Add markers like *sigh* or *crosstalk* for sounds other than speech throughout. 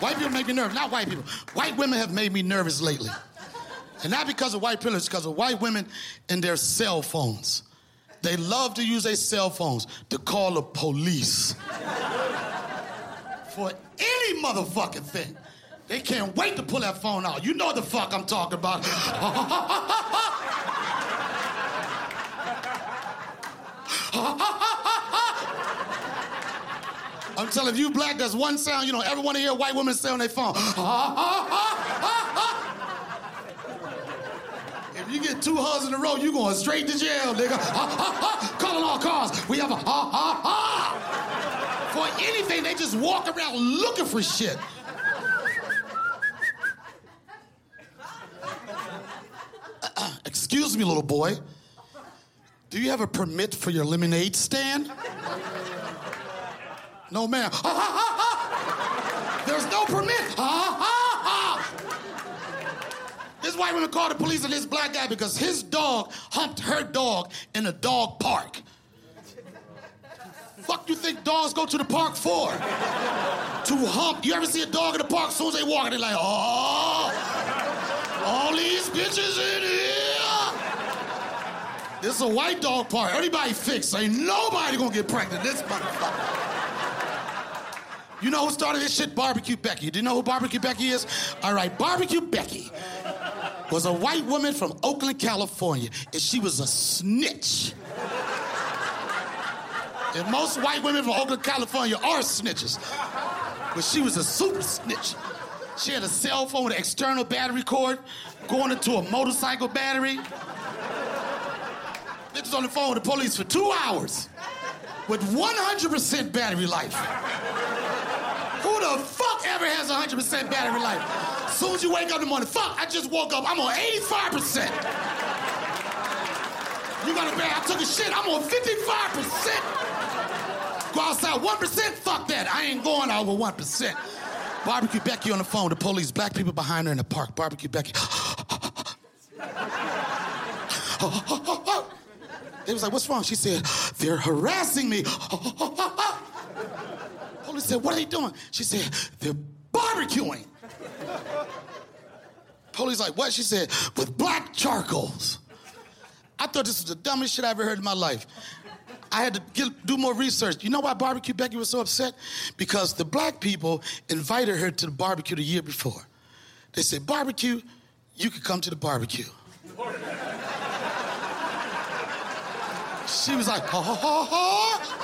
White people make me nervous. Not white people. White women have made me nervous lately. And not because of white privilege, because of white women and their cell phones. They love to use their cell phones to call the police. For any motherfucking thing. They can't wait to pull that phone out. You know the fuck I'm talking about. *laughs* *laughs* I'm telling you, black, there's one sound, you know, every one of your white women say on their phone. *laughs* if you get two hugs in a row, you going straight to jail, nigga. *laughs* Calling all cars. We have a ha ha ha. For anything, they just walk around looking for shit. *clears throat* Excuse me, little boy. Do you have a permit for your lemonade stand? No, ma'am. There's no permit. This white woman called the police on this black guy because his dog humped her dog in a dog park. Fuck you think dogs go to the park for? to hump. You ever see a dog in the park? As soon as they walk, they're like, oh, all these bitches in here. This is a white dog park. Everybody fixed. Ain't nobody gonna get pregnant. This motherfucker. You know who started this shit? Barbecue Becky. Do you know who Barbecue Becky is? All right, Barbecue Becky was a white woman from Oakland, California, and she was a snitch. And most white women from Oakland, California are snitches. But she was a super snitch. She had a cell phone with an external battery cord going into a motorcycle battery. Bitches on the phone with the police for two hours with 100% battery life. Who the fuck ever has 100% battery life? As soon as you wake up in the morning, fuck, I just woke up, I'm on 85%. You got a bad, I took a shit, I'm on 55%. Go outside 1%, fuck that, I ain't going over 1%. Barbecue Becky on the phone, the police, black people behind her in the park. Barbecue Becky. *laughs* They was like, what's wrong? She said, they're harassing me. *laughs* Said, what are they doing? She said, they're barbecuing. Police like, what? She said, with black charcoals. I thought this was the dumbest shit I ever heard in my life. I had to get, do more research. You know why Barbecue Becky was so upset? Because the black people invited her to the barbecue the year before. They said, barbecue, you could come to the barbecue. She was like, ha ha ha ha.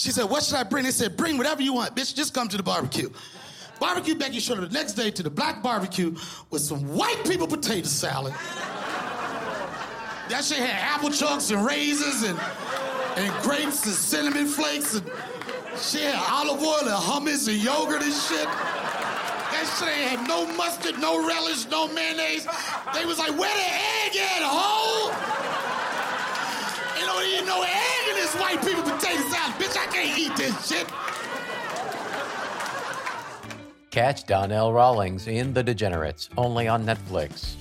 She said, what should I bring? They said, bring whatever you want, bitch, just come to the barbecue. Barbecue Becky showed up the next day to the black barbecue with some white people potato salad. That shit had apple chunks and raisins and, and grapes and cinnamon flakes and she had olive oil and hummus and yogurt and shit. That shit ain't had no mustard, no relish, no mayonnaise. They was like, where the egg at, ho? You don't eat no egg this white people potato salad. Bitch, I can't eat this shit. Catch Donnell Rawlings in The Degenerates, only on Netflix.